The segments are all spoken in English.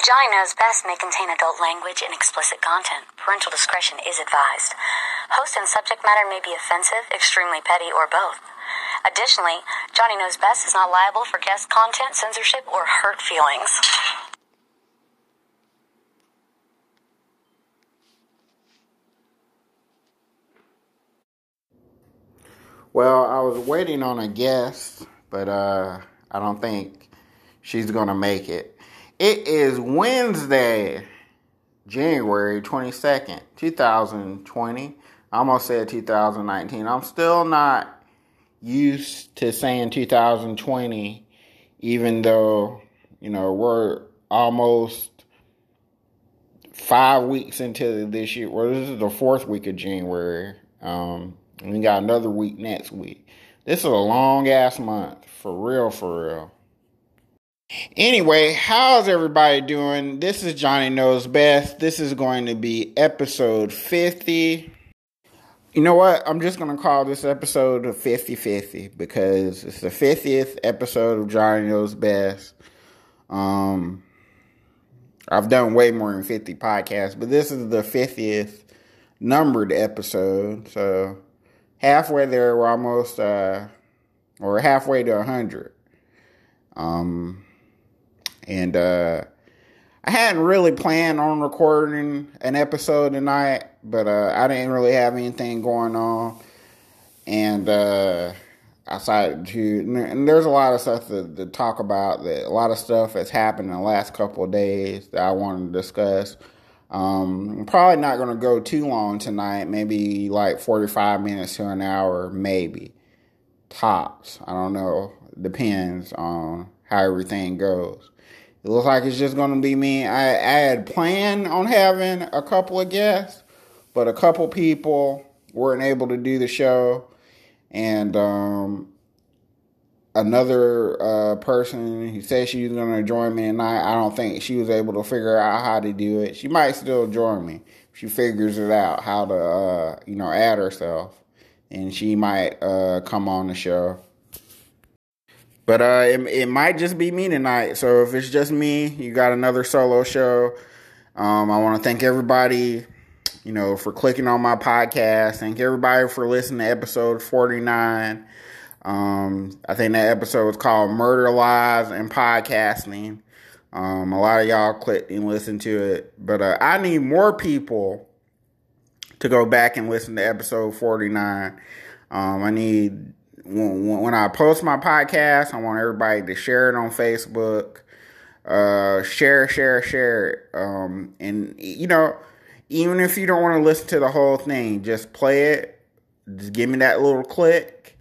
Johnny Knows Best may contain adult language and explicit content. Parental discretion is advised. Host and subject matter may be offensive, extremely petty, or both. Additionally, Johnny Knows Best is not liable for guest content, censorship, or hurt feelings. Well, I was waiting on a guest, but uh, I don't think she's gonna make it. It is Wednesday, January twenty second, two thousand twenty. I almost said two thousand nineteen. I'm still not used to saying two thousand twenty, even though you know we're almost five weeks into this year. Well, this is the fourth week of January. Um, we got another week next week. This is a long ass month. For real, for real. Anyway, how's everybody doing? This is Johnny Knows Best. This is going to be episode 50. You know what? I'm just going to call this episode 50 50 because it's the 50th episode of Johnny Knows Best. Um, I've done way more than 50 podcasts, but this is the 50th numbered episode. So halfway there, we're almost, uh, or halfway to 100. Um, and, uh, I hadn't really planned on recording an episode tonight, but, uh, I didn't really have anything going on. And, uh, I decided to, and there's a lot of stuff to, to talk about, that a lot of stuff that's happened in the last couple of days that I wanted to discuss. Um, I'm probably not going to go too long tonight, maybe like 45 minutes to an hour, maybe. Tops. I don't know. Depends on how everything goes. It looks like it's just going to be me. I, I had planned on having a couple of guests, but a couple people weren't able to do the show. And um, another uh, person who said she was going to join me tonight. I don't think she was able to figure out how to do it. She might still join me. If she figures it out how to, uh, you know, add herself, and she might uh, come on the show. But uh, it, it might just be me tonight. So if it's just me, you got another solo show. Um, I want to thank everybody, you know, for clicking on my podcast. Thank everybody for listening to episode forty nine. Um, I think that episode was called Murder Lives and Podcasting. Um, a lot of y'all clicked and listened to it, but uh, I need more people to go back and listen to episode 49. Um, I need, when, when I post my podcast, I want everybody to share it on Facebook. Uh, share, share, share it. Um, and, you know, even if you don't want to listen to the whole thing, just play it. Just give me that little click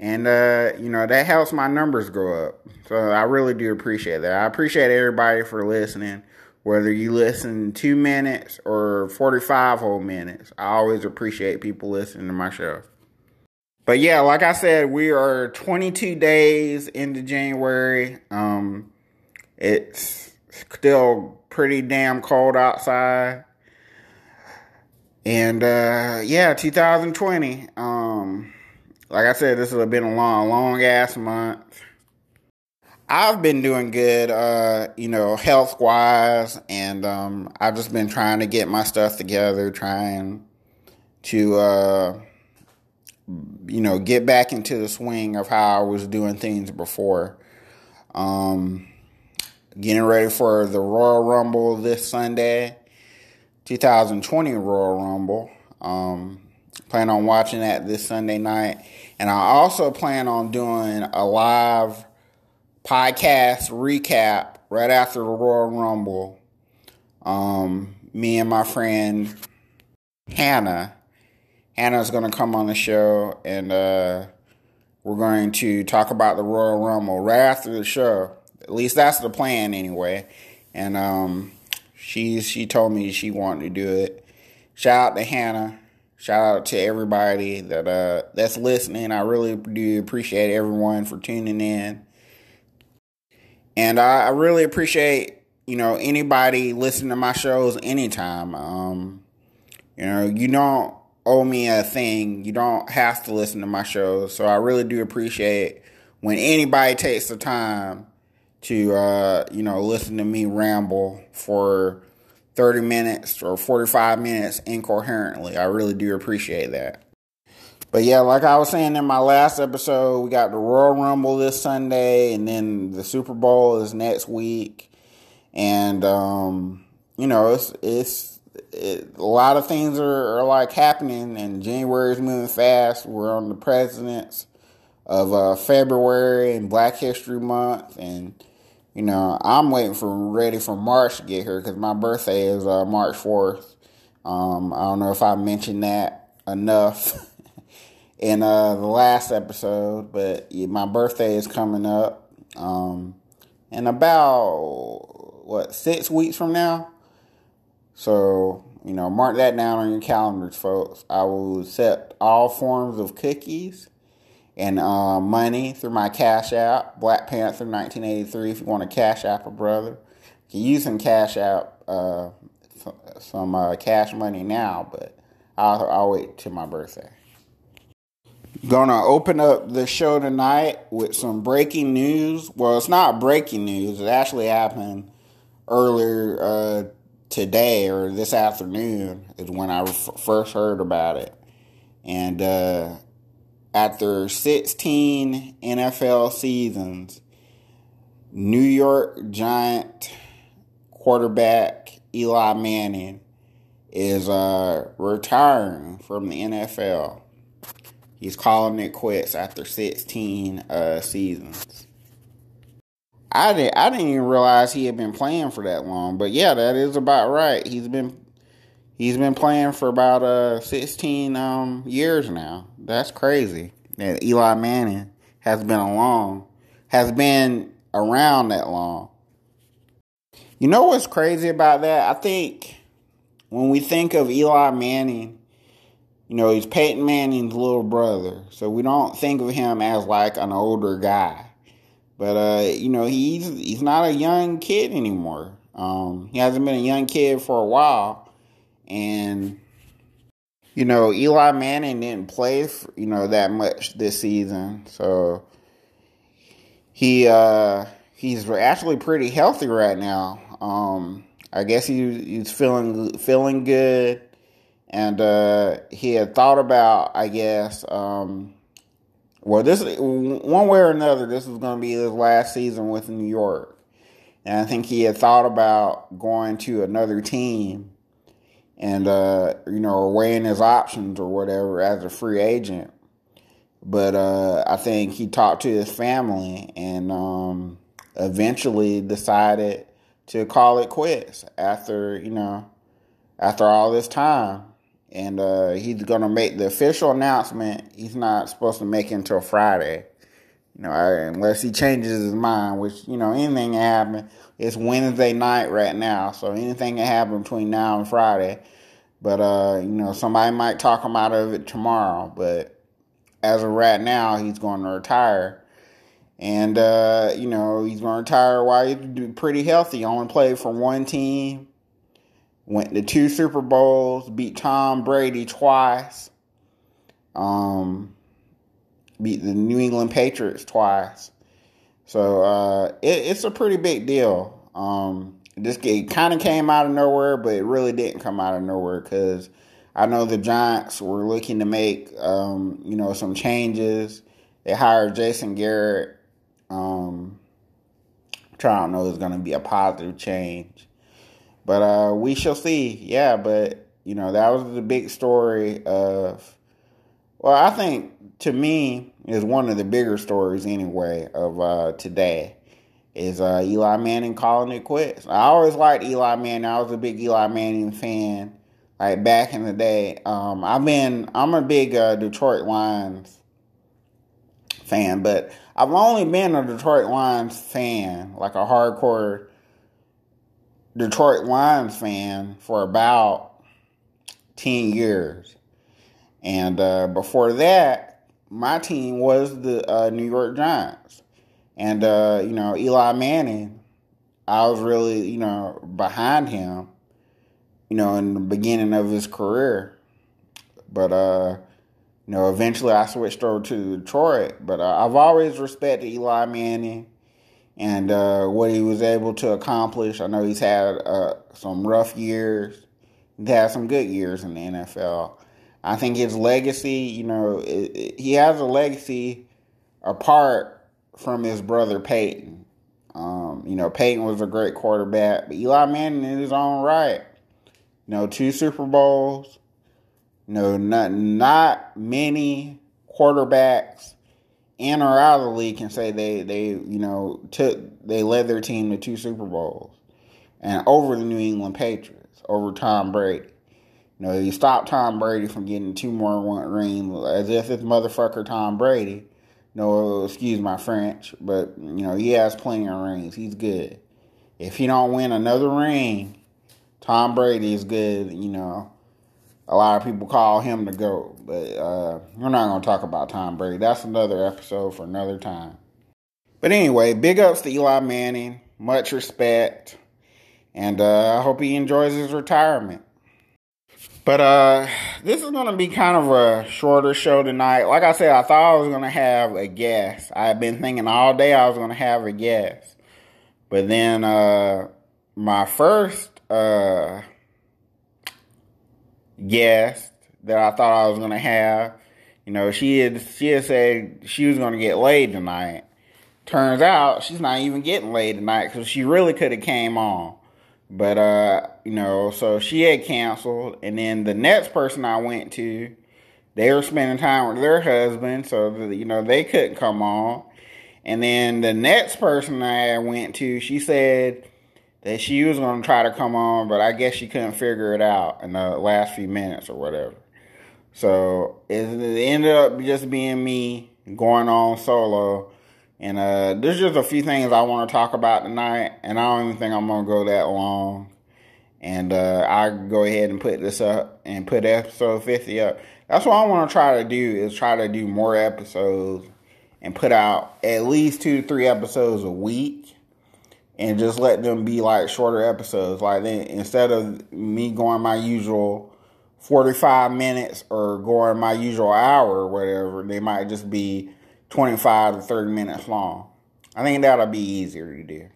and uh, you know that helps my numbers go up. So I really do appreciate that. I appreciate everybody for listening, whether you listen two minutes or forty-five whole minutes. I always appreciate people listening to my show. But yeah, like I said, we are 22 days into January. Um, it's still pretty damn cold outside. And uh, yeah, 2020. Um, like I said, this has been a long, long ass month. I've been doing good, uh, you know, health wise, and um, I've just been trying to get my stuff together, trying to, uh, you know, get back into the swing of how I was doing things before. Um, getting ready for the Royal Rumble this Sunday, 2020 Royal Rumble. Um, plan on watching that this Sunday night and I also plan on doing a live podcast recap right after the Royal Rumble. Um, me and my friend Hannah. Hannah's going to come on the show and uh, we're going to talk about the Royal Rumble right after the show. At least that's the plan anyway. And um, she's she told me she wanted to do it. Shout out to Hannah. Shout out to everybody that uh that's listening. I really do appreciate everyone for tuning in. And I, I really appreciate, you know, anybody listening to my shows anytime. Um, you know, you don't owe me a thing. You don't have to listen to my shows. So I really do appreciate when anybody takes the time to uh, you know listen to me ramble for 30 minutes or 45 minutes incoherently. I really do appreciate that. But yeah, like I was saying in my last episode, we got the Royal Rumble this Sunday, and then the Super Bowl is next week, and um, you know it's it's it, a lot of things are, are like happening, and January is moving fast. We're on the presidents of uh, February and Black History Month, and you know I'm waiting for ready for March to get here because my birthday is uh, March fourth. Um, I don't know if I mentioned that enough in uh, the last episode, but yeah, my birthday is coming up um, in about what six weeks from now. So you know, mark that down on your calendars, folks. I will accept all forms of cookies and uh, money through my Cash App, Black Panther 1983. If you want to Cash App a brother, you can use some Cash App, uh, some uh, cash money now, but I'll, I'll wait till my birthday. Gonna open up the show tonight with some breaking news. Well, it's not breaking news. It actually happened earlier uh, today or this afternoon is when I f- first heard about it. And uh, after 16 NFL seasons, New York Giant quarterback Eli Manning is uh, retiring from the NFL. He's calling it quits after 16 uh, seasons. I didn't I didn't even realize he had been playing for that long. But yeah, that is about right. He's been he's been playing for about uh 16 um years now. That's crazy. That Eli Manning has been along has been around that long. You know what's crazy about that? I think when we think of Eli Manning, you know, he's Peyton Manning's little brother. So we don't think of him as like an older guy. But uh, you know, he's he's not a young kid anymore. Um, he hasn't been a young kid for a while, and you know, Eli Manning didn't play, you know, that much this season, so he uh, he's actually pretty healthy right now. Um, I guess he, he's feeling feeling good, and uh, he had thought about, I guess, um, well, this one way or another, this was going to be his last season with New York, and I think he had thought about going to another team, and uh, you know, weighing his options or whatever as a free agent. But uh, I think he talked to his family and um, eventually decided to call it quits after you know after all this time and uh, he's gonna make the official announcement. He's not supposed to make it until Friday, you know, unless he changes his mind. Which you know, anything can happen. It's Wednesday night right now, so anything can happen between now and Friday. But uh, you know, somebody might talk him out of it tomorrow. But as of right now, he's going to retire. And uh, you know, he's going to retire while he's pretty healthy. He only played for one team went to two Super Bowls, beat Tom Brady twice, um, beat the New England Patriots twice. So uh, it, it's a pretty big deal. Um, this it kind of came out of nowhere, but it really didn't come out of nowhere because I know the Giants were looking to make um, you know some changes. They hired Jason Garrett. Um, I don't know is going to be a positive change. But uh, we shall see. Yeah, but you know that was the big story of. Well, I think to me is one of the bigger stories anyway of uh, today is uh, Eli Manning calling it quits. I always liked Eli Manning. I was a big Eli Manning fan, like back in the day. Um, I've been I'm a big uh, Detroit Lions fan, but I've only been a Detroit Lions fan, like a hardcore Detroit Lions fan for about 10 years. And uh, before that, my team was the uh, New York Giants. And, uh, you know, Eli Manning, I was really, you know, behind him, you know, in the beginning of his career. But, uh, you know, eventually I switched over to Detroit. But uh, I've always respected Eli Manning and uh, what he was able to accomplish. I know he's had uh, some rough years, he's had some good years in the NFL. I think his legacy, you know, it, it, he has a legacy apart from his brother Peyton. Um, you know, Peyton was a great quarterback, but Eli Manning in his own right. You know, two Super Bowls. You know, not not many quarterbacks in or out of the league can say they they you know took they led their team to two Super Bowls and over the New England Patriots over Tom Brady. You know, you stop Tom Brady from getting two more one rings as if it's motherfucker Tom Brady. No, excuse my French, but you know he has plenty of rings. He's good. If he don't win another ring, Tom Brady is good. You know, a lot of people call him the GOAT, but uh, we're not going to talk about Tom Brady. That's another episode for another time. But anyway, big ups to Eli Manning. Much respect. And uh, I hope he enjoys his retirement. But uh, this is going to be kind of a shorter show tonight. Like I said, I thought I was going to have a guest. I've been thinking all day I was going to have a guest. But then uh, my first uh, guest that I thought I was gonna have. You know, she had she had said she was gonna get laid tonight. Turns out she's not even getting laid tonight because she really could have came on. But uh, you know, so she had canceled, and then the next person I went to, they were spending time with their husband, so that, you know they couldn't come on. And then the next person I went to, she said that she was going to try to come on, but I guess she couldn't figure it out in the last few minutes or whatever. So it ended up just being me going on solo. And uh, there's just a few things I want to talk about tonight, and I don't even think I'm going to go that long. And uh, I go ahead and put this up and put episode 50 up. That's what I want to try to do is try to do more episodes and put out at least two to three episodes a week and just let them be like shorter episodes. Like then, instead of me going my usual 45 minutes or going my usual hour or whatever, they might just be 25 to 30 minutes long. I think that'll be easier to do.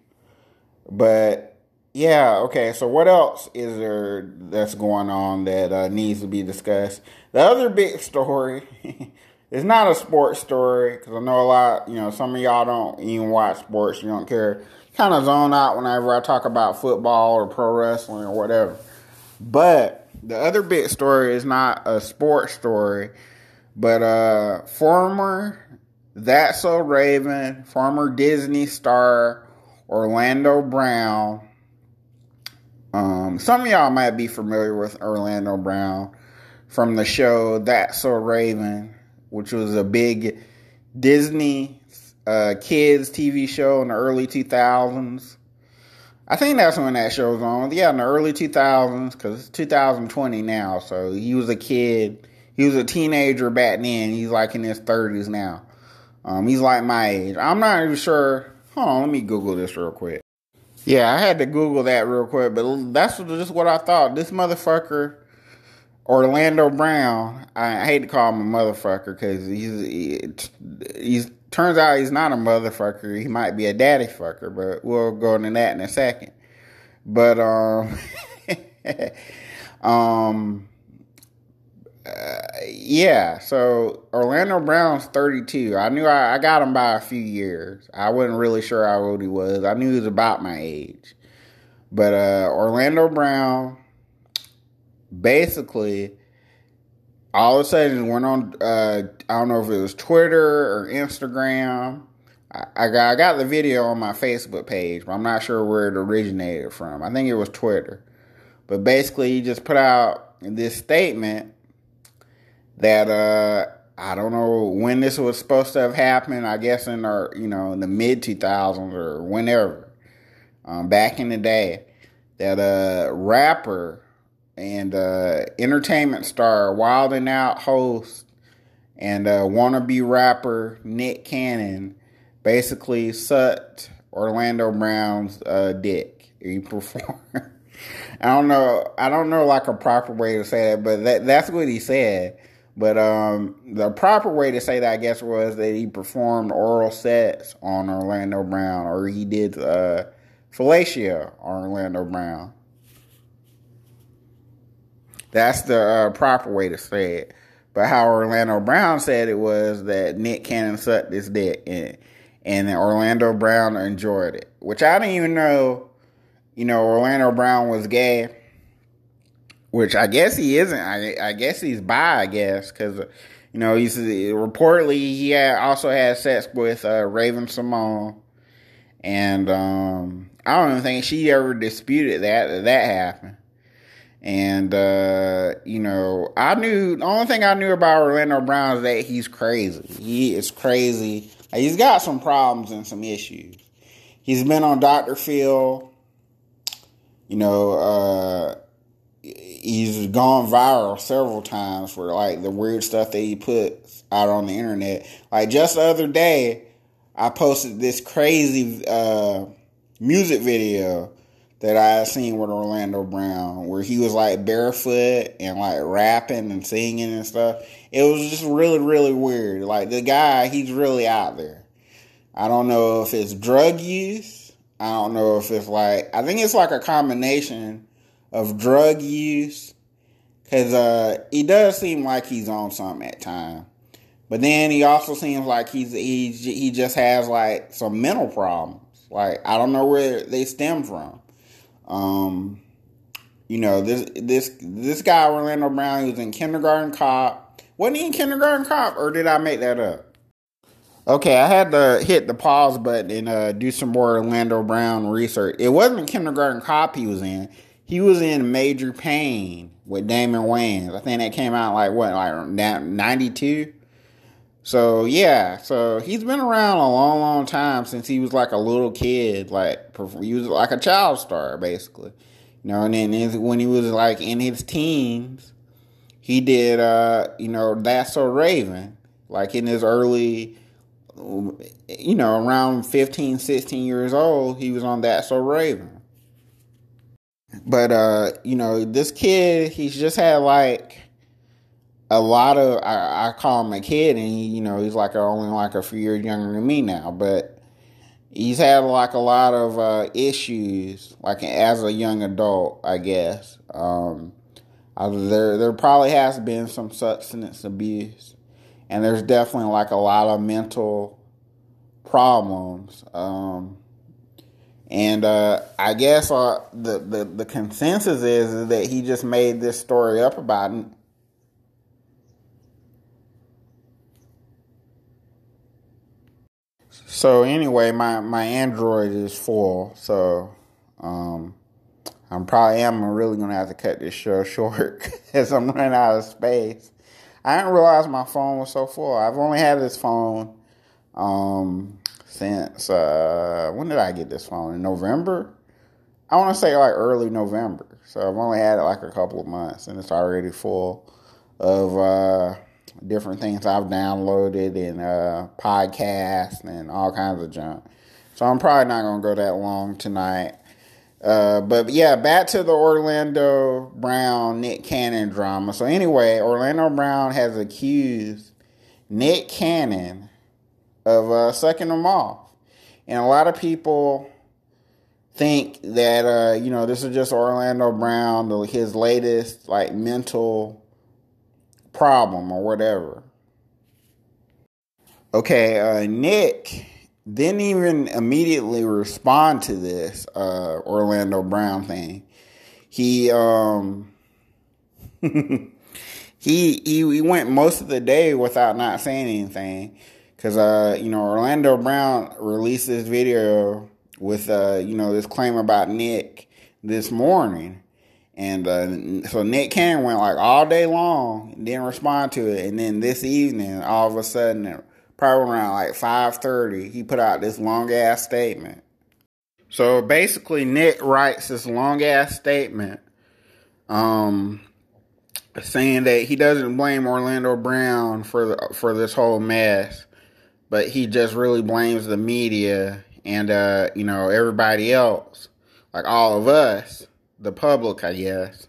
But yeah, okay, so what else is there that's going on that uh, needs to be discussed? The other big story is not a sports story because I know a lot, you know, some of y'all don't even watch sports, you don't care kind of zone out whenever I talk about football or pro wrestling or whatever. But the other big story is not a sports story, but uh, former That's So Raven, former Disney star Orlando Brown. Um, some of y'all might be familiar with Orlando Brown from the show That's So Raven, which was a big Disney uh, kids TV show in the early 2000s. I think that's when that show was on. Yeah, in the early 2000s, because it's 2020 now. So he was a kid. He was a teenager back then. He's like in his 30s now. Um, he's like my age. I'm not even sure. Hold on, let me Google this real quick. Yeah, I had to Google that real quick, but that's just what I thought. This motherfucker, Orlando Brown, I hate to call him a motherfucker because he's he's Turns out he's not a motherfucker. He might be a daddy fucker, but we'll go into that in a second. But um, um, uh, yeah. So Orlando Brown's thirty-two. I knew I, I got him by a few years. I wasn't really sure how old he was. I knew he was about my age. But uh, Orlando Brown, basically all of a sudden went on uh, I don't know if it was Twitter or Instagram. I, I, got I got the video on my Facebook page, but I'm not sure where it originated from. I think it was Twitter. But basically he just put out this statement that uh, I don't know when this was supposed to have happened. I guess in the you know in the mid 2000s or whenever, um, back in the day, that a rapper and uh, entertainment star, Wild 'N Out host, and uh, wannabe rapper Nick Cannon basically sucked Orlando Brown's uh, dick. He performed. I don't know. I don't know like a proper way to say it, but that that's what he said. But um, the proper way to say that, I guess, was that he performed oral sex on Orlando Brown, or he did uh, fellatio on Orlando Brown. That's the uh, proper way to say it. But how Orlando Brown said it was that Nick Cannon sucked his dick, and, and Orlando Brown enjoyed it, which I didn't even know. You know, Orlando Brown was gay which I guess he isn't. I, I guess he's bi. I guess because you know he's reportedly he had also had sex with uh, Raven-Symoné, and um, I don't even think she ever disputed that that, that happened. And uh, you know, I knew the only thing I knew about Orlando Brown is that he's crazy. He is crazy. He's got some problems and some issues. He's been on Dr. Phil. You know, uh, he's gone viral several times for like the weird stuff that he puts out on the internet. Like just the other day, I posted this crazy uh, music video that I seen with Orlando Brown, where he was like barefoot and like rapping and singing and stuff. It was just really, really weird. Like the guy, he's really out there. I don't know if it's drug use. I don't know if it's like I think it's like a combination of drug use because uh, he does seem like he's on something at time. But then he also seems like he's he he just has like some mental problems. Like I don't know where they stem from. Um, you know this this this guy Orlando Brown he was in Kindergarten Cop. Wasn't he in Kindergarten Cop, or did I make that up? Okay, I had to hit the pause button and uh, do some more Orlando Brown research. It wasn't Kindergarten Cop he was in. He was in Major Payne with Damon Wayans. I think that came out like what, like ninety two. So yeah, so he's been around a long, long time since he was like a little kid, like he was like a child star basically. You know, and then when he was like in his teens, he did, uh, you know, That's So Raven, like in his early, you know, around 15, 16 years old, he was on That's So Raven. But uh, you know, this kid, he's just had like a lot of I, I call him a kid, and he, you know, he's like only like a few years younger than me now, but he's had like a lot of uh, issues, like as a young adult, I guess. Um, there there probably has been some substance abuse, and there's definitely like a lot of mental problems. Um, and uh, I guess uh, the, the, the consensus is, is that he just made this story up about So anyway, my, my Android is full, so um, I'm probably am really gonna have to cut this show short because I'm running out of space. I didn't realize my phone was so full. I've only had this phone um, since uh, when did I get this phone? In November? I want to say like early November. So I've only had it like a couple of months, and it's already full of uh, different things I've downloaded and uh, podcasts and all kinds of junk. So I'm probably not gonna go that long tonight. Uh, but yeah, back to the Orlando Brown Nick Cannon drama. So anyway, Orlando Brown has accused Nick Cannon of uh, sucking them off. And a lot of people think that uh, you know this is just Orlando Brown, his latest like mental problem or whatever. Okay, uh, Nick didn't even immediately respond to this uh, Orlando Brown thing. He um he, he he went most of the day without not saying anything. Cause uh, you know, Orlando Brown released this video with uh, you know, this claim about Nick this morning. And uh, so Nick Cannon went like all day long, didn't respond to it, and then this evening, all of a sudden, probably around like five thirty, he put out this long ass statement. So basically, Nick writes this long ass statement, um, saying that he doesn't blame Orlando Brown for the for this whole mess, but he just really blames the media and uh, you know everybody else, like all of us, the public, I guess,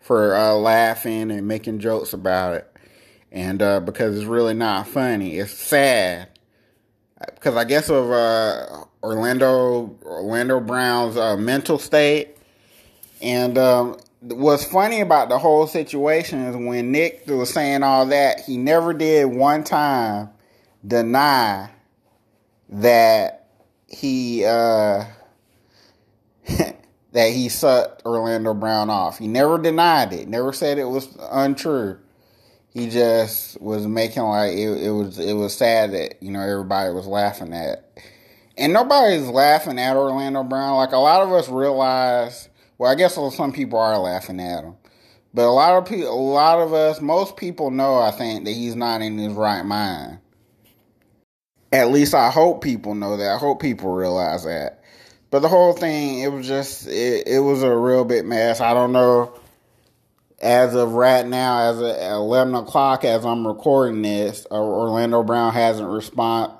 for uh, laughing and making jokes about it. and uh, because it's really not funny. It's sad because I guess of uh, Orlando Orlando Brown's uh, mental state, and um, what's funny about the whole situation is when Nick was saying all that, he never did one time deny that he uh, that he sucked Orlando Brown off. He never denied it. Never said it was untrue. He just was making like it, it was it was sad that you know everybody was laughing at, and nobody's laughing at Orlando Brown. Like a lot of us realize. Well, I guess some people are laughing at him, but a lot of people, a lot of us, most people know. I think that he's not in his right mind. At least I hope people know that. I hope people realize that. But the whole thing, it was just, it, it was a real big mess. I don't know. As of right now, as of 11 o'clock, as I'm recording this, Orlando Brown hasn't respond,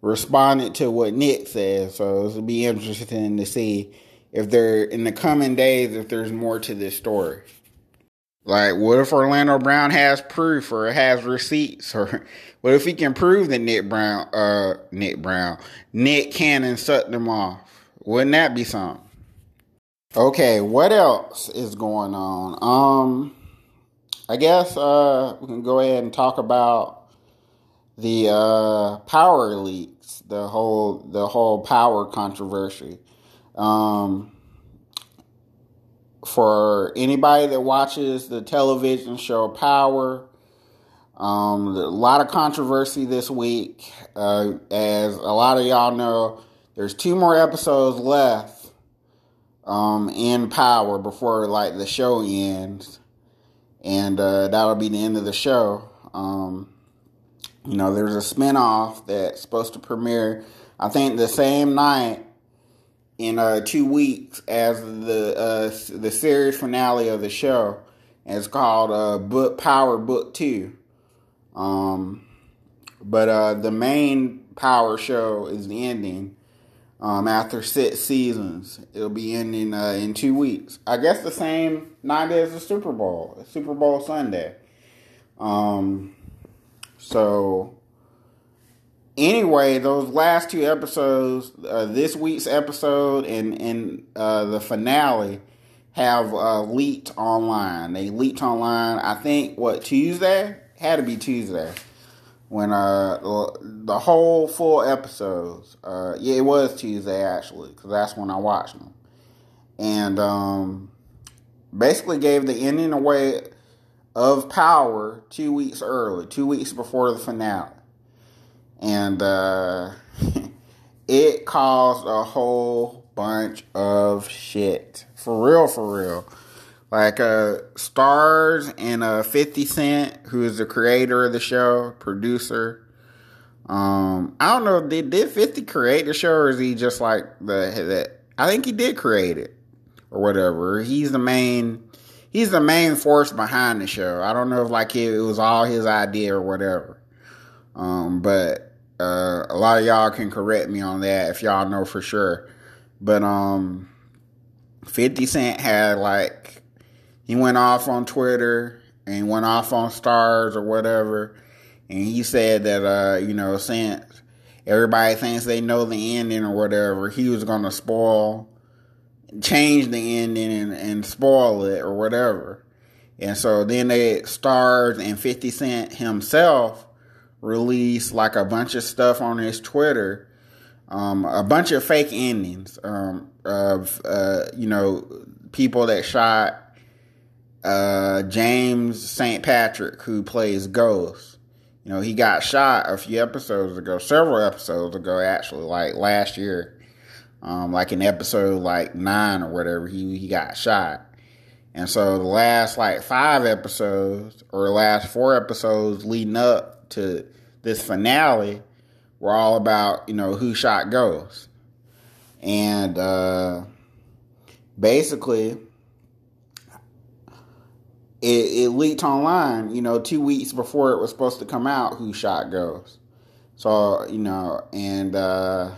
responded to what Nick says. So it'll be interesting to see if there, in the coming days, if there's more to this story. Like, what if Orlando Brown has proof or has receipts? Or what if he can prove that Nick Brown, uh, Nick Brown, Nick Cannon sucked them off? Wouldn't that be something? Okay, what else is going on? Um, I guess uh, we can go ahead and talk about the uh, power leaks, the whole the whole power controversy. Um, for anybody that watches the television show Power, um, a lot of controversy this week. Uh, as a lot of y'all know, there's two more episodes left um, in Power before like the show ends, and uh, that'll be the end of the show. Um, you know, there's a spinoff that's supposed to premiere, I think, the same night in uh, two weeks as the uh, the series finale of the show. And it's called uh, Book Power Book Two. Um, but uh, the main Power show is the ending. Um, after six seasons, it'll be ending uh, in two weeks. I guess the same night as the Super Bowl, Super Bowl Sunday. Um, so anyway, those last two episodes, uh, this week's episode and and uh, the finale, have uh, leaked online. They leaked online. I think what Tuesday had to be Tuesday when uh the whole full episodes. Uh, yeah, it was Tuesday actually because that's when I watched them, and um, basically gave the ending away of Power two weeks early, two weeks before the finale and uh, it caused a whole bunch of shit for real, for real. Like uh, Starz and uh, Fifty Cent, who is the creator of the show, producer. Um, I don't know. Did did Fifty create the show, or is he just like the? I think he did create it, or whatever. He's the main. He's the main force behind the show. I don't know if like it, it was all his idea or whatever. Um, but uh, a lot of y'all can correct me on that if y'all know for sure. But um, 50 Cent had like, he went off on Twitter and went off on Starz or whatever. And he said that, uh, you know, since everybody thinks they know the ending or whatever, he was going to spoil, change the ending and, and spoil it or whatever. And so then they, Starz and 50 Cent himself released like a bunch of stuff on his Twitter, um, a bunch of fake endings um, of uh, you know people that shot uh, James St. Patrick, who plays Ghost. You know, he got shot a few episodes ago, several episodes ago, actually, like last year, um, like in episode like nine or whatever, he he got shot. And so the last like five episodes or last four episodes leading up to this finale were all about, you know, who shot Ghost. And uh, basically, it, it leaked online, you know, two weeks before it was supposed to come out who shot Ghost. So, you know, and uh,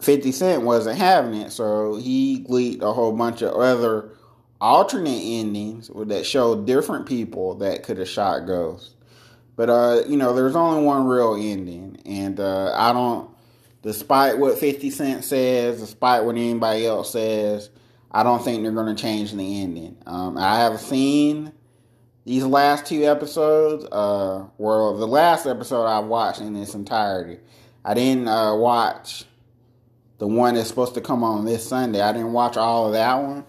50 Cent wasn't having it, so he leaked a whole bunch of other alternate endings that showed different people that could have shot Ghost. But uh, you know, there's only one real ending, and uh, I don't. Despite what Fifty Cent says, despite what anybody else says, I don't think they're going to change the ending. Um, I have seen these last two episodes. Uh, well, the last episode I watched in its entirety. I didn't uh, watch the one that's supposed to come on this Sunday. I didn't watch all of that one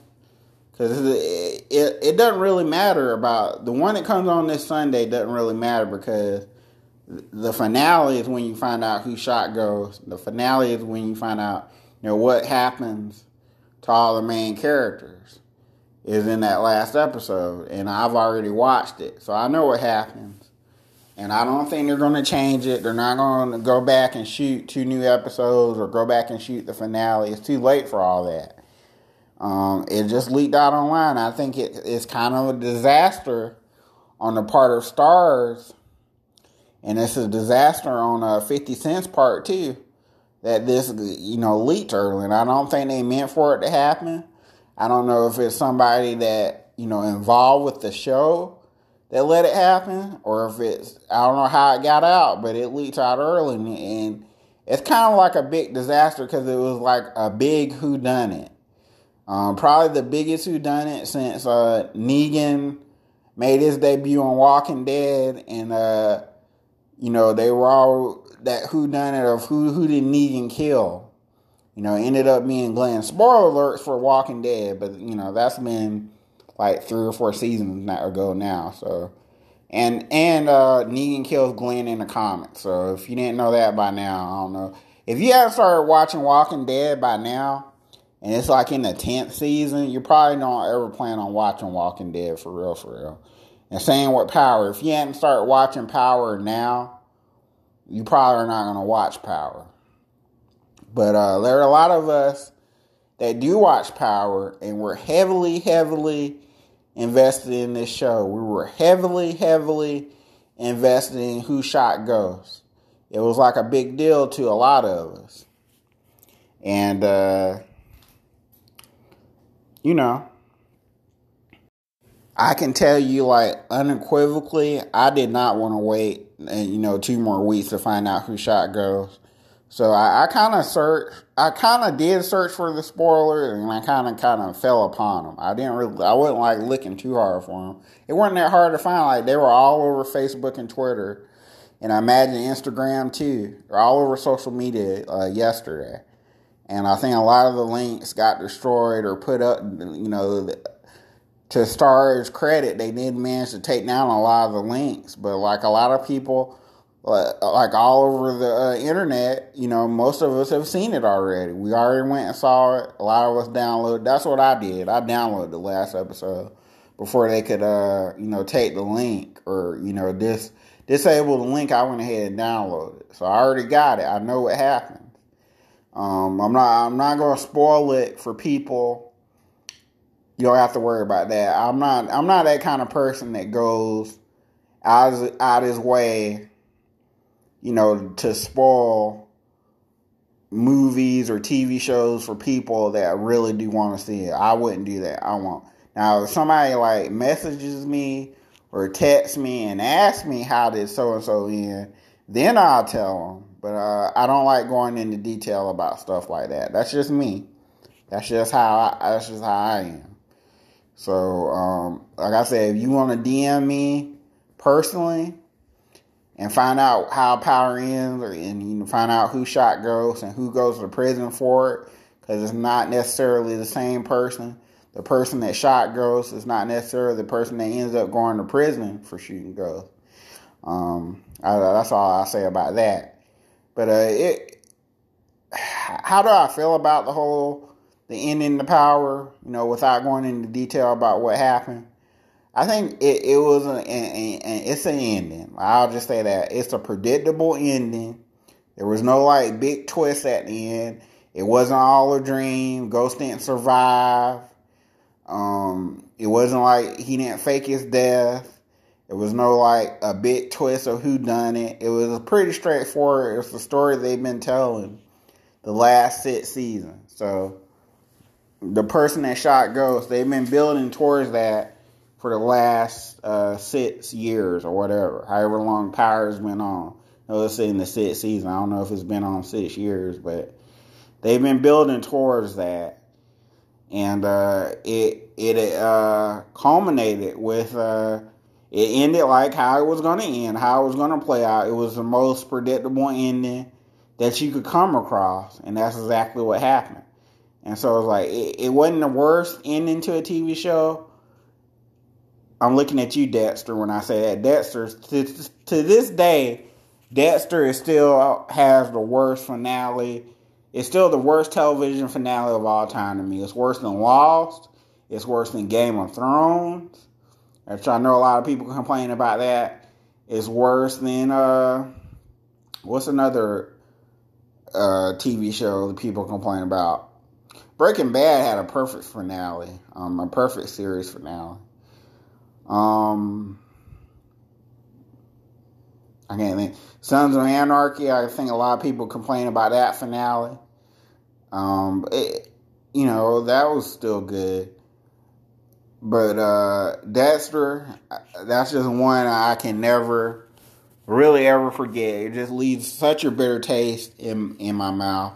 because it, it, it doesn't really matter about the one that comes on this Sunday. Doesn't really matter because the finale is when you find out who shot Ghost. The finale is when you find out you know what happens to all the main characters is in that last episode, and I've already watched it, so I know what happens. And I don't think they're going to change it. They're not going to go back and shoot two new episodes or go back and shoot the finale. It's too late for all that. Um, it just leaked out online. I think it, it's kind of a disaster on the part of Starz, and it's a disaster on uh, 50 Cent's part too. That this, you know, leaked early, and I don't think they meant for it to happen. I don't know if it's somebody that you know involved with the show that let it happen, or if it's I don't know how it got out, but it leaked out early, and it's kind of like a big disaster because it was like a big who done it um, probably the biggest who done it since uh, Negan made his debut on Walking Dead, and uh, you know they were all that who done it of who who did Negan kill. You know, ended up being Glenn. Spoiler alerts for Walking Dead, but you know that's been like three or four seasons ago now. So, and and uh, Negan kills Glenn in the comics. So if you didn't know that by now, I don't know. If you haven't started watching Walking Dead by now, and it's like in the tenth season, you probably don't ever plan on watching Walking Dead for real, for real. And same with Power. If you hadn't started watching Power now, you probably are not going to watch Power. But uh, there are a lot of us that do watch Power, and we're heavily, heavily invested in this show. We were heavily, heavily invested in Who Shot Ghost. It was like a big deal to a lot of us. And, uh, you know, I can tell you like unequivocally, I did not want to wait, and you know, two more weeks to find out who shot Ghost. So I, I kind of search, I kind of did search for the spoiler, and I kind of kind of fell upon them. I didn't really, I wasn't like looking too hard for them. It wasn't that hard to find. Like they were all over Facebook and Twitter, and I imagine Instagram too. They're all over social media uh, yesterday and I think a lot of the links got destroyed or put up. You know, to Star's credit, they did manage to take down a lot of the links, but like a lot of people, like all over the uh, internet, you know, most of us have seen it already. We already went and saw it. A lot of us downloaded. That's what I did. I downloaded the last episode before they could, uh, you know, take the link or you know dis disable the link. I went ahead and downloaded. It. So I already got it. I know what happened. Um, I'm not I'm not gonna spoil it for people. You don't have to worry about that. I'm not I'm not that kind of person that goes out out his way, you know, to spoil movies or TV shows for people that really do want to see it. I wouldn't do that. I won't. Now, if somebody like messages me or texts me and asks me how did so and so end, then I'll tell them. But uh, I don't like going into detail about stuff like that. That's just me. That's just how I, that's just how I am. So, um, like I said, if you want to DM me personally and find out how power ends, or, and you know, find out who shot Ghost and who goes to prison for it, because it's not necessarily the same person. The person that shot Ghost is not necessarily the person that ends up going to prison for shooting Ghost. Um, I, that's all I say about that. But uh, it, how do I feel about the whole the ending the power? You know, without going into detail about what happened. I think it, it was an, an, an, it's an ending. I'll just say that it's a predictable ending. There was no like big twist at the end. It wasn't all a dream. Ghost didn't survive. Um, it wasn't like he didn't fake his death. It was no like a big twist of who done it. It was pretty straightforward. It's the story they've been telling the last six seasons. So the person that shot Ghost, they've been building towards that for the last uh, six years or whatever, however long Power's been on. Let's say in the sixth season. I don't know if it's been on six years, but they've been building towards that, and uh, it it uh, culminated with uh, it ended like how it was going to end, how it was going to play out. It was the most predictable ending that you could come across, and that's exactly what happened. And so it was like it, it wasn't the worst ending to a TV show. I'm looking at you, Dexter, when I say that. Dexter, to, to this day, Dexter is still has the worst finale. It's still the worst television finale of all time to me. It's worse than Lost. It's worse than Game of Thrones. Which I know a lot of people complain about that. It's worse than uh, what's another uh, TV show that people complain about? Breaking Bad had a perfect finale, um, a perfect series finale. Um, I can't think. Sons of Anarchy. I think a lot of people complain about that finale. Um, it, you know that was still good, but uh, Dexter. That's just one I can never really ever forget. It just leaves such a bitter taste in in my mouth.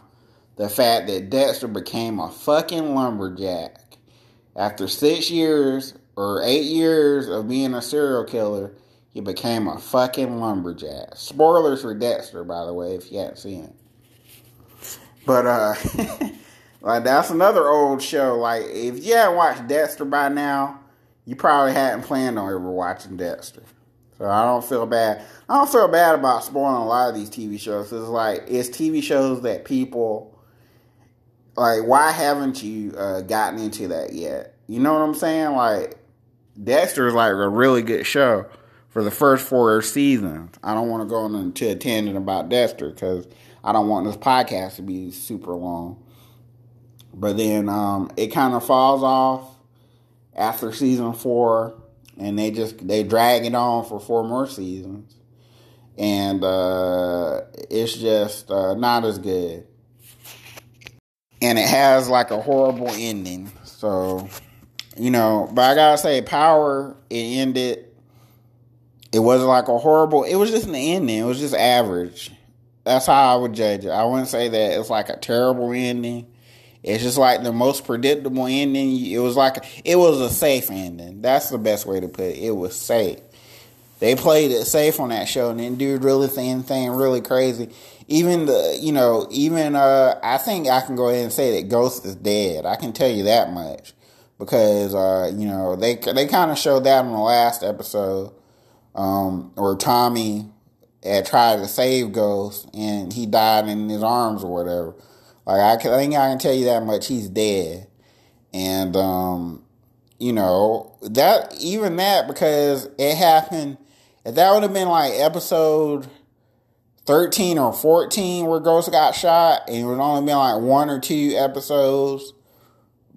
The fact that Dexter became a fucking lumberjack after six years or eight years of being a serial killer he became a fucking lumberjack. Spoilers for Dexter, by the way, if you haven't seen it. But uh like that's another old show. Like if you haven't watched Dexter by now, you probably hadn't planned on ever watching Dexter. So I don't feel bad. I don't feel bad about spoiling a lot of these TV shows. It's like it's TV shows that people like. Why haven't you uh, gotten into that yet? You know what I'm saying? Like Dexter is like a really good show for the first four seasons. I don't want to go into a tangent about Dexter because I don't want this podcast to be super long. But then um, it kind of falls off after season four, and they just they drag it on for four more seasons, and uh, it's just uh, not as good. And it has like a horrible ending. So, you know, but I gotta say, Power it ended it wasn't like a horrible. It was just an ending. It was just average. That's how I would judge it. I wouldn't say that it's like a terrible ending. It's just like the most predictable ending. It was like it was a safe ending. That's the best way to put it. It was safe. They played it safe on that show and didn't do really anything really crazy. Even the you know even uh I think I can go ahead and say that Ghost is dead. I can tell you that much because uh you know they they kind of showed that in the last episode um, or Tommy had tried to save Ghost and he died in his arms or whatever. Like I, can, I think I can tell you that much. He's dead, and um, you know that even that because it happened. If that would have been like episode thirteen or fourteen where Ghost got shot, and it would only been like one or two episodes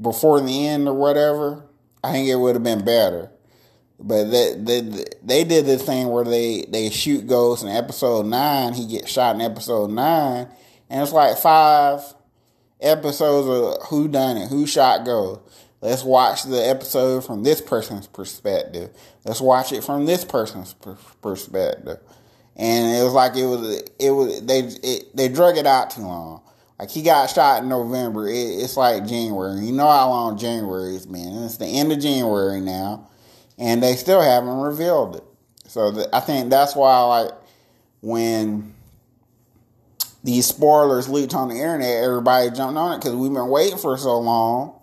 before the end or whatever, I think it would have been better. But they, they they did this thing where they they shoot Ghost in episode nine. He gets shot in episode nine, and it's like five episodes of who done it, who shot Ghost. Let's watch the episode from this person's perspective. Let's watch it from this person's perspective. And it was like it was it was they it, they drug it out too long. Like he got shot in November. It, it's like January. You know how long January has been. It's the end of January now and they still haven't revealed it. So the, I think that's why, like, when these spoilers leaked on the internet, everybody jumped on it because we've been waiting for so long.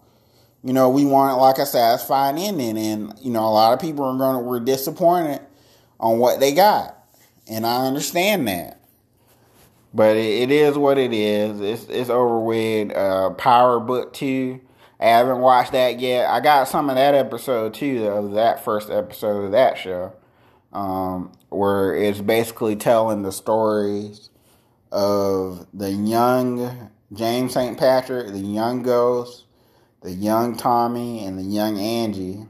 You know, we wanted like a satisfying ending, and you know, a lot of people are going to were disappointed on what they got, and I understand that. But it, it is what it is. It's it's over with. Uh, Power Book Two I haven't watched that yet. I got some of that episode too, of that first episode of that show, um, where it's basically telling the stories of the young James St. Patrick, the young Ghost, the young Tommy, and the young Angie.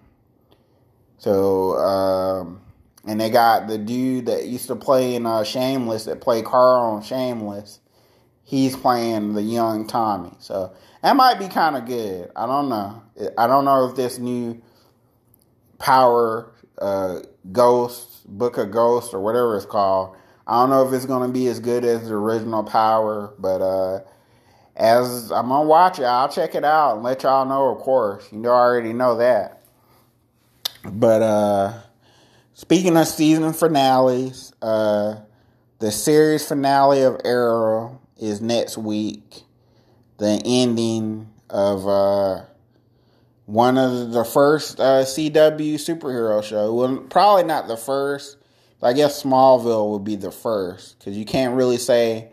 So, um, and they got the dude that used to play in uh, Shameless, that played Carl on Shameless. He's playing the young Tommy. So That might be kind of good. I don't know. I don't know if this new Power uh, Ghost, Book of Ghosts, or whatever it's called. I don't know if it's to be as good as the original Power, but uh, as I'm gonna watch it, I'll check it out and let y'all know. Of course, you know, I already know that. But uh, speaking of season finales, uh, the series finale of Arrow is next week. The ending of uh, one of the first uh, CW superhero show. Well, probably not the first. I guess Smallville would be the first because you can't really say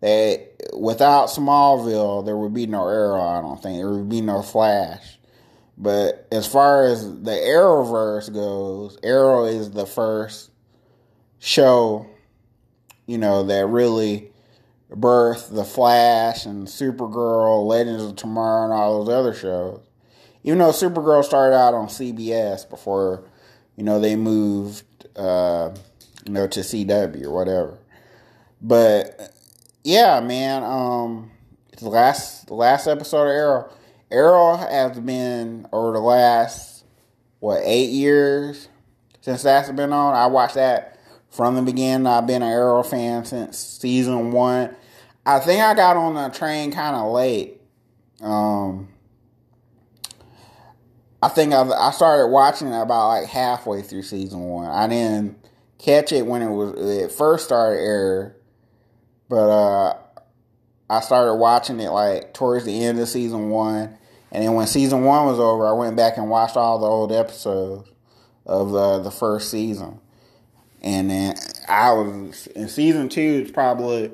that without Smallville there would be no Arrow. I don't think there would be no Flash. But as far as the Arrowverse goes, Arrow is the first show, you know, that really birthed the Flash and Supergirl, Legends of Tomorrow, and all those other shows. Even though Supergirl started out on CBS before, you know, they moved, uh, you know, to CW or whatever. But yeah, man, um, the last the last episode of Arrow, Arrow has been over the last what eight years since that's been on. I watched that from the beginning. I've been an Arrow fan since season one. I think I got on the train kind of late. Um, I think I, I started watching it about like halfway through season one. I didn't catch it when it was it first started air, but uh, I started watching it like towards the end of season one, and then when season one was over, I went back and watched all the old episodes of the the first season, and then I was in season two. It's probably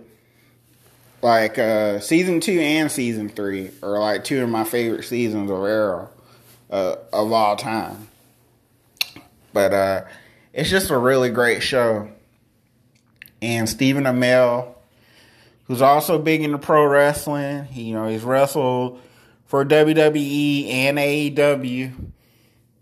like uh, season two and season three are like two of my favorite seasons of Arrow uh, of all time. But uh, it's just a really great show. And Stephen Amell, who's also big into pro wrestling, he, you know, he's wrestled for WWE and AEW.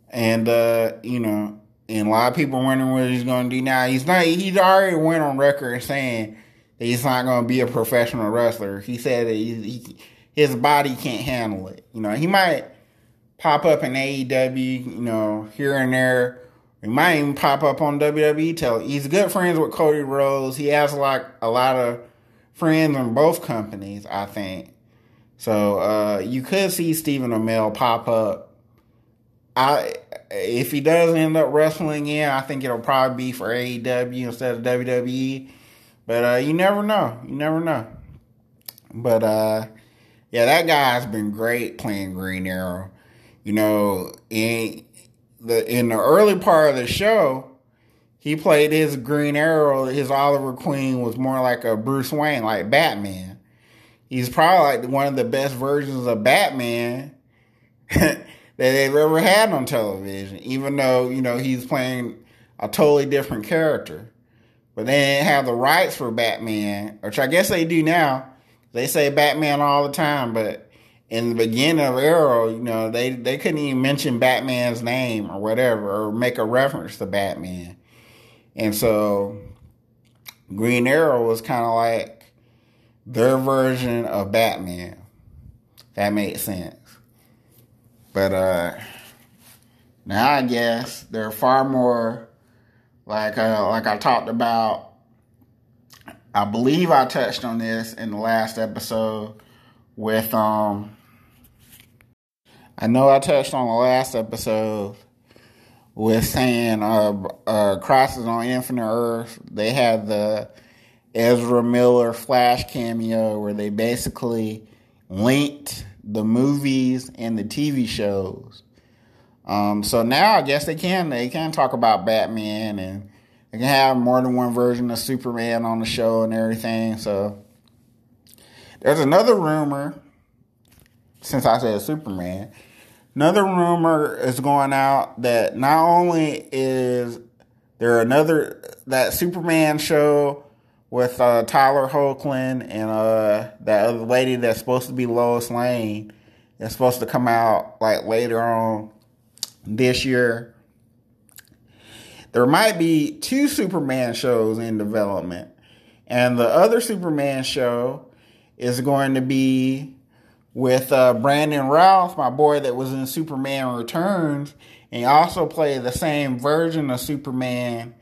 And, uh, you know, and a lot of people wondering what he's to do now. He's not, he's already went on record saying that he's not to be a professional wrestler. He said that he, he, his body can't handle it. You know, he might pop up in AEW, you know, here and there. He might even pop up on WWE television. He's good friends with Cody Rhodes. He has like a lot of friends in both companies, I think. So uh, you could see Stephen Amell pop up. I if he does end up wrestling in, I think it'll probably be for AEW instead of WWE. But uh, you never know. You never know. But uh, yeah, that guy's been great playing Green Arrow. You know, in the in the early part of the show, he played his Green Arrow. His Oliver Queen was more like a Bruce Wayne, like Batman. He's probably like one of the best versions of Batman that they've ever had on television. Even though you know he's playing a totally different character, but they didn't have the rights for Batman, which I guess they do now. They say Batman all the time, but in the beginning of Arrow, you know, they, they couldn't even mention Batman's name or whatever, or make a reference to Batman. And so Green Arrow was kind of like their version of Batman. That made sense. But uh now I guess they're far more like uh, like I talked about. I believe I touched on this in the last episode with um I know I touched on the last episode with saying uh, uh, Crisis on Infinite Earth. They had the Ezra Miller Flash cameo where they basically linked the movies and the TV shows. Um, so now I guess they can they can talk about Batman and they can have more than one version of Superman on the show and everything. So there's another rumor since I said Superman Another rumor is going out that not only is there another that Superman show with uh, Tyler Hoechlin and uh, that other lady that's supposed to be Lois Lane is supposed to come out like later on this year. There might be two Superman shows in development, and the other Superman show is going to be with uh, Brandon Routh, my boy that was in Superman Returns, and he also played the same version of Superman.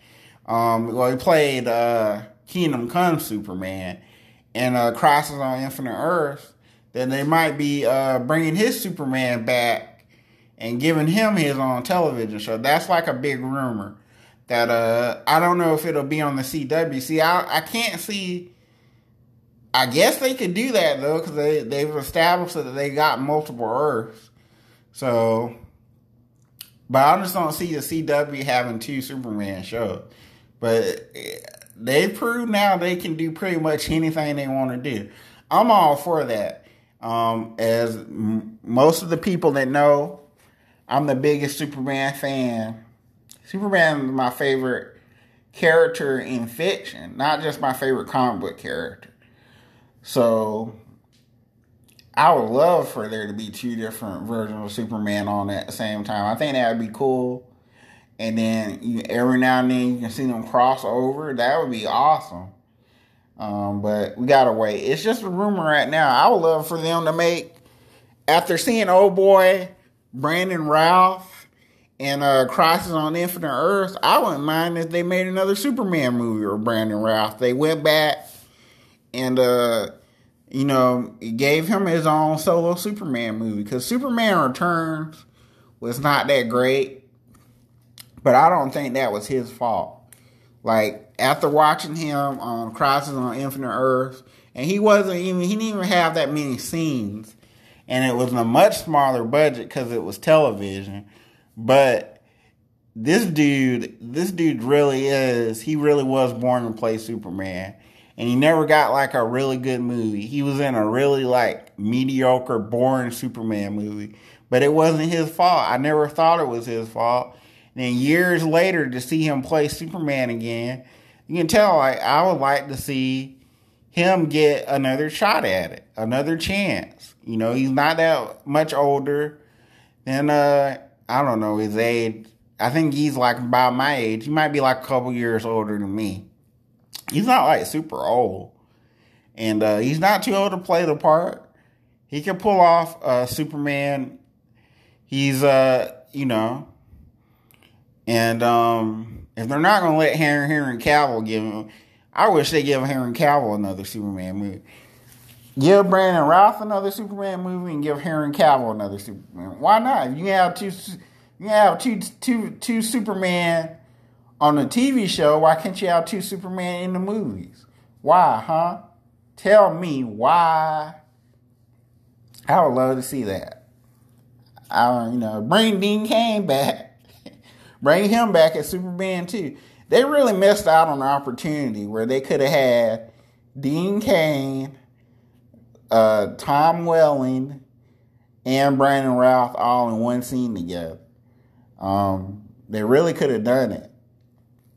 Um, well, he played uh, Kingdom Come Superman and uh, Crisis on Infinite Earth. Then they might be uh, bringing his Superman back and giving him his own television show. That's like a big rumor. That uh, I don't know if it'll be on the CW. See, I I can't see I guess they could do that though, because they they've established that they got multiple Earths. So, but I just don't see the CW having two Superman shows. But they've proved now they can do pretty much anything they want to do. I'm all for that. Um, as m- most of the people that know, I'm the biggest Superman fan. Superman is my favorite character in fiction, not just my favorite comic book character. So I would love for there to be two different versions of Superman on at the same time. I think that would be cool. And then you, every now and then you can see them cross over. That would be awesome. Um, but we gotta wait. It's just a rumor right now. I would love for them to make after seeing old boy Brandon Routh and uh, Crisis on Infinite Earth. I wouldn't mind if they made another Superman movie or Brandon Routh. They went back and uh, you know, gave him his own solo Superman movie because Superman Returns was not that great, but I don't think that was his fault. Like after watching him on Crisis on Infinite Earth, and he wasn't even he didn't even have that many scenes, and it was a much smaller budget because it was television, but this dude, this dude really is, he really was born to play Superman and he never got like a really good movie. He was in a really like mediocre, boring Superman movie, but it wasn't his fault. I never thought it was his fault. Then years later, to see him play Superman again, you can tell like I would like to see him get another shot at it, another chance. You know, he's not that much older than uh I don't know his age. I think he's like about my age. He might be like a couple years older than me he's not like super old, and uh, he's not too old to play the part. He can pull off uh, Superman. He's uh, you know, and um, if they're not gonna let Henry Henry Cavill give him, I wish they give Henry Cavill another Superman movie. Give Brandon Routh another Superman movie and give Henry Cavill another Superman. Why not? You have two, you have two, two, two Superman on a TV show, why can't you have two Superman in the movies? Why, huh? Tell me why. I would love to see that. I, you know, bring Dean Cain back. Bring him back as Superman too. They really missed out on the opportunity where they could have had Dean Cain, uh, Tom Welling, and Brandon Routh all in one scene together. Um, they really could have done it.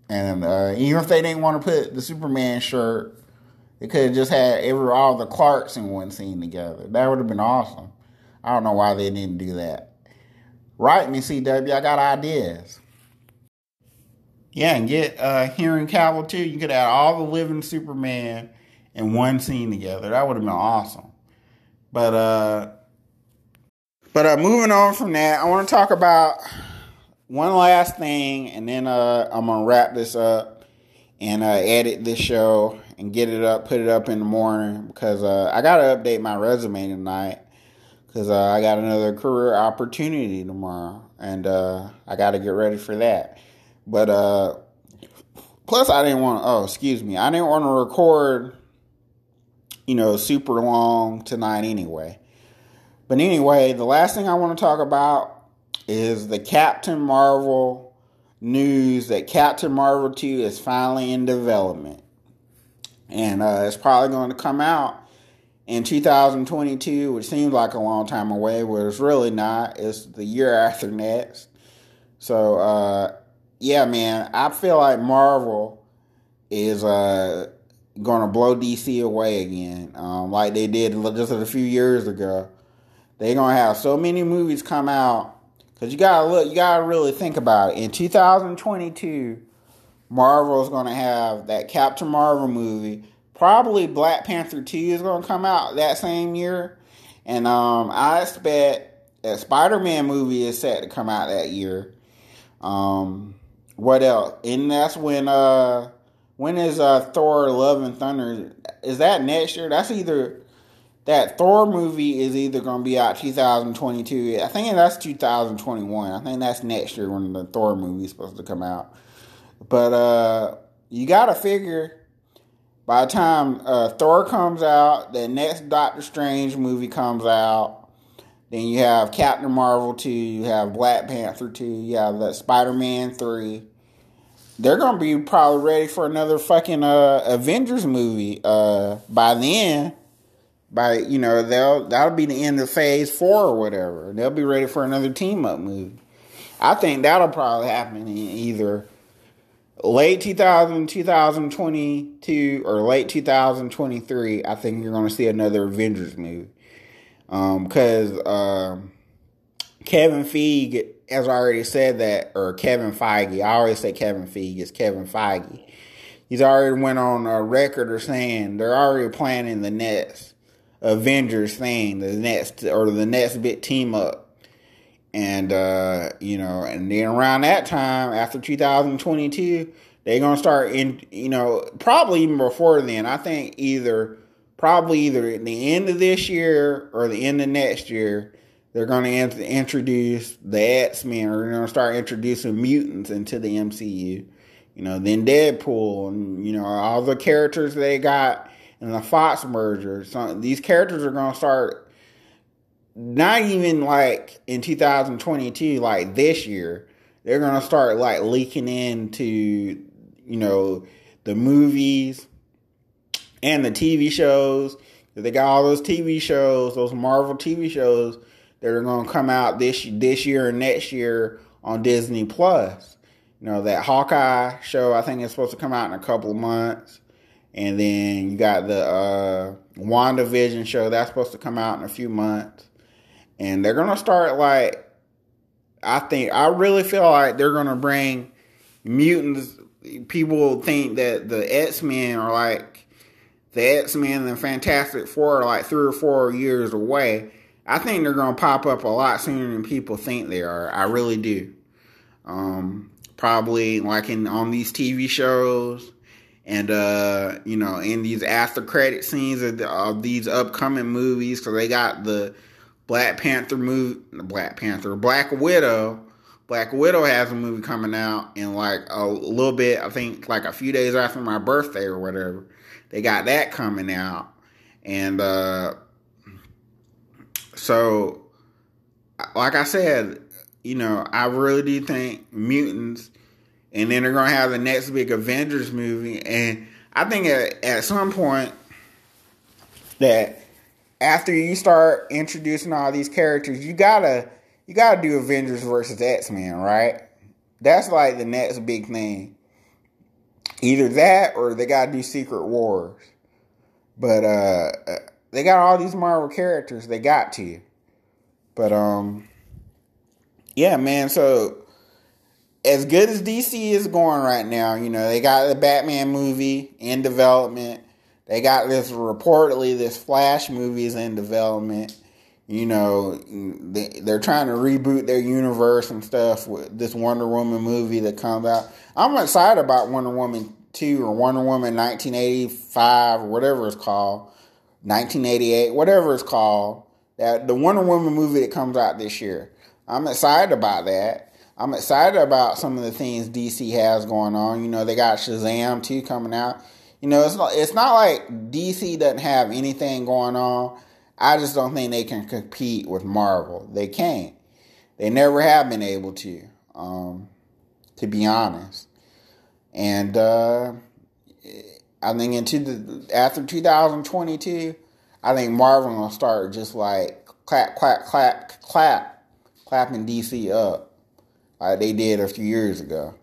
And uh, even if they didn't want to put the Superman shirt, they could have just had every all the Clarks in one scene together. That would have been awesome. I don't know why they didn't do that. Write me, CW. I got ideas. Yeah, and get uh, Henry Cavill too. You could add all the living Superman in one scene together. That would have been awesome. But uh, but uh, moving on from that, I want to talk about one last thing, and then uh, I'm gonna wrap this up and uh, edit this show and get it up, put it up in the morning because uh, I gotta update my resume tonight because uh, I got another career opportunity tomorrow, and uh, I got to get ready for that. But uh, plus, I didn't want. Oh, excuse me, I didn't want to record, you know, super long tonight anyway. But anyway, the last thing I want to talk about is the Captain Marvel news that Captain Marvel 2 is finally in development. And uh, it's probably going to come out in 2022, which seems like a long time away, but it's really not. It's the year after next. So, uh, yeah, man, I feel like Marvel is uh, going to blow DC away again, um, like they did just a few years ago. They're to have so many movies come out because you gotta look, you gotta really think about it. In 2022, Marvel is gonna have that Captain Marvel movie. Probably Black Panther 2 is gonna come out that same year. And um, I expect a Spider Man movie is set to come out that year. Um, what else? And that's when uh when is uh Thor Love and Thunder? Is that next year? That's either that Thor movie is either gonna be out 2022. I think that's 2021. I think that's next year when the Thor movie is supposed to come out. But uh you gotta figure by the time uh, Thor comes out, the next Doctor Strange movie comes out, then you have Captain Marvel 2, you have Black Panther 2, you have the Spider Man 3. They're gonna be probably ready for another fucking uh, Avengers movie uh, by then. By you know they'll that'll be the end of Phase Four or whatever. They'll be ready for another team up movie. I think that'll probably happen in either late 2000, 2022 or late 2023, I think you're to see another Avengers movie. Because um, um, Kevin Feige has already said that, or Kevin Feige, I always say Kevin Feige, it's Kevin Feige. He's already went on a record or saying they're already planning the next Avengers thing, the next, or the next bit team up and, uh, you know, and then around that time, after 2022, they're to start in, you know, probably even before then. I think either, probably either at the end of this year or the end of next year, they're going to introduce the X-Men or they're going to start introducing mutants into the MCU. You know, then Deadpool and, you know, all the characters they got in the Fox merger. So these characters are going to start not even like in 2022, like this year, they're gonna start like leaking into, you know, the movies and the TV shows. They got all those TV shows, those Marvel TV shows that are gonna come out this this year and next year on Disney Plus. You know, that Hawkeye show I think is supposed to come out in a couple of months. And then you got the uh WandaVision show that's supposed to come out in a few months and they're gonna start like I think I really feel like they're gonna bring mutants. People think that the X Men are like the X Men and Fantastic Four are like three or four years away. I think they're gonna pop up a lot sooner than people think they are. I really do. Um, probably like in on these TV shows and uh, you know in these after credit scenes of, the, of these upcoming movies because they got the Black Panther movie, Black Panther, Black Widow. Black Widow has a movie coming out in like a little bit, I think like a few days after my birthday or whatever. They got that coming out. And uh so like I said, you know, I really do think mutants and then they're gonna have the next big Avengers movie and I think at, at some point that after you start introducing all these characters, you gotta you gotta do Avengers versus X Men, right? That's like the next big thing. Either that or they gotta do Secret Wars. But uh they got all these Marvel characters, they got to. you. But um yeah, man, so as good as DC is going right now, you know, they got the Batman movie in development. They got this reportedly this Flash movie is in development. You know, they, they're trying to reboot their universe and stuff with this Wonder Woman movie that comes out. I'm excited about Wonder Woman 2 or Wonder Woman 1985 or whatever it's called, 1988, whatever it's called. That the Wonder Woman movie that comes out this year. I'm excited about that. I'm excited about some of the things DC has going on. You know, they got Shazam 2 coming out. You know, it's not it's not like DC doesn't have anything going on. I just don't think they can compete with Marvel. They can't. They never have been able to, um, to be honest. And uh, I think into the, after 2022, I think Marvel will start just like clap, clap, clap, clap, clapping DC up like they did a few years ago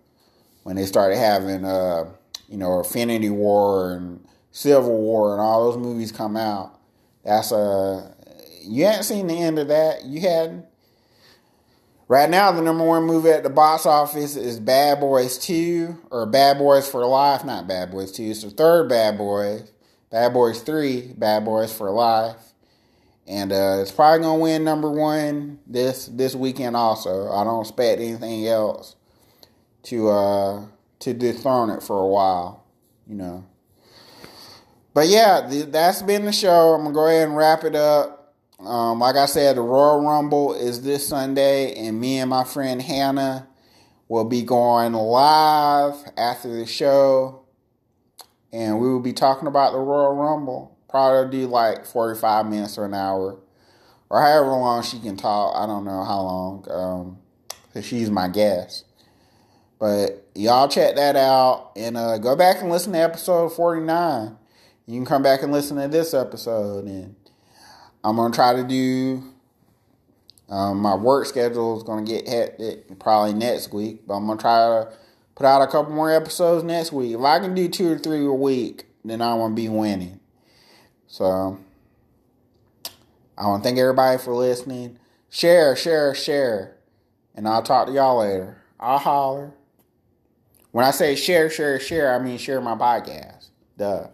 when they started having. Uh, you know, Infinity War and Civil War and all those movies come out. That's a uh, you hadn't seen the end of that. You hadn't. Right now, the number one movie at the box office is Bad Boys 2 or Bad Boys for Life. Not Bad Boys 2, it's the third Bad Boys. Bad Boys 3, Bad Boys for Life. and uh, it's probably gonna win number one this this weekend. Also, I don't expect anything else to uh, to dethrone it for a while, you know. But yeah, th- that's been the show. I'm gonna go ahead and wrap it up. Um, like I said, the Royal Rumble is this Sunday, and me and my friend Hannah will be going live after the show, and we will be talking about the Royal Rumble. Probably do like 45 minutes or an hour, or however long she can talk. I don't know how long, um, cause she's my guest. But y'all check that out and uh, go back and listen to episode 49. You can come back and listen to this episode, and I'm gonna try to do. Um, my work schedule is gonna get hectic probably next week, but I'm gonna try to put out a couple more episodes next week. If I can do two or three a week, then I want to be winning. So I want to thank everybody for listening. Share, share, share, and I'll talk to y'all later. I'll holler. When I say share, share, share, I mean share my podcast. Duh.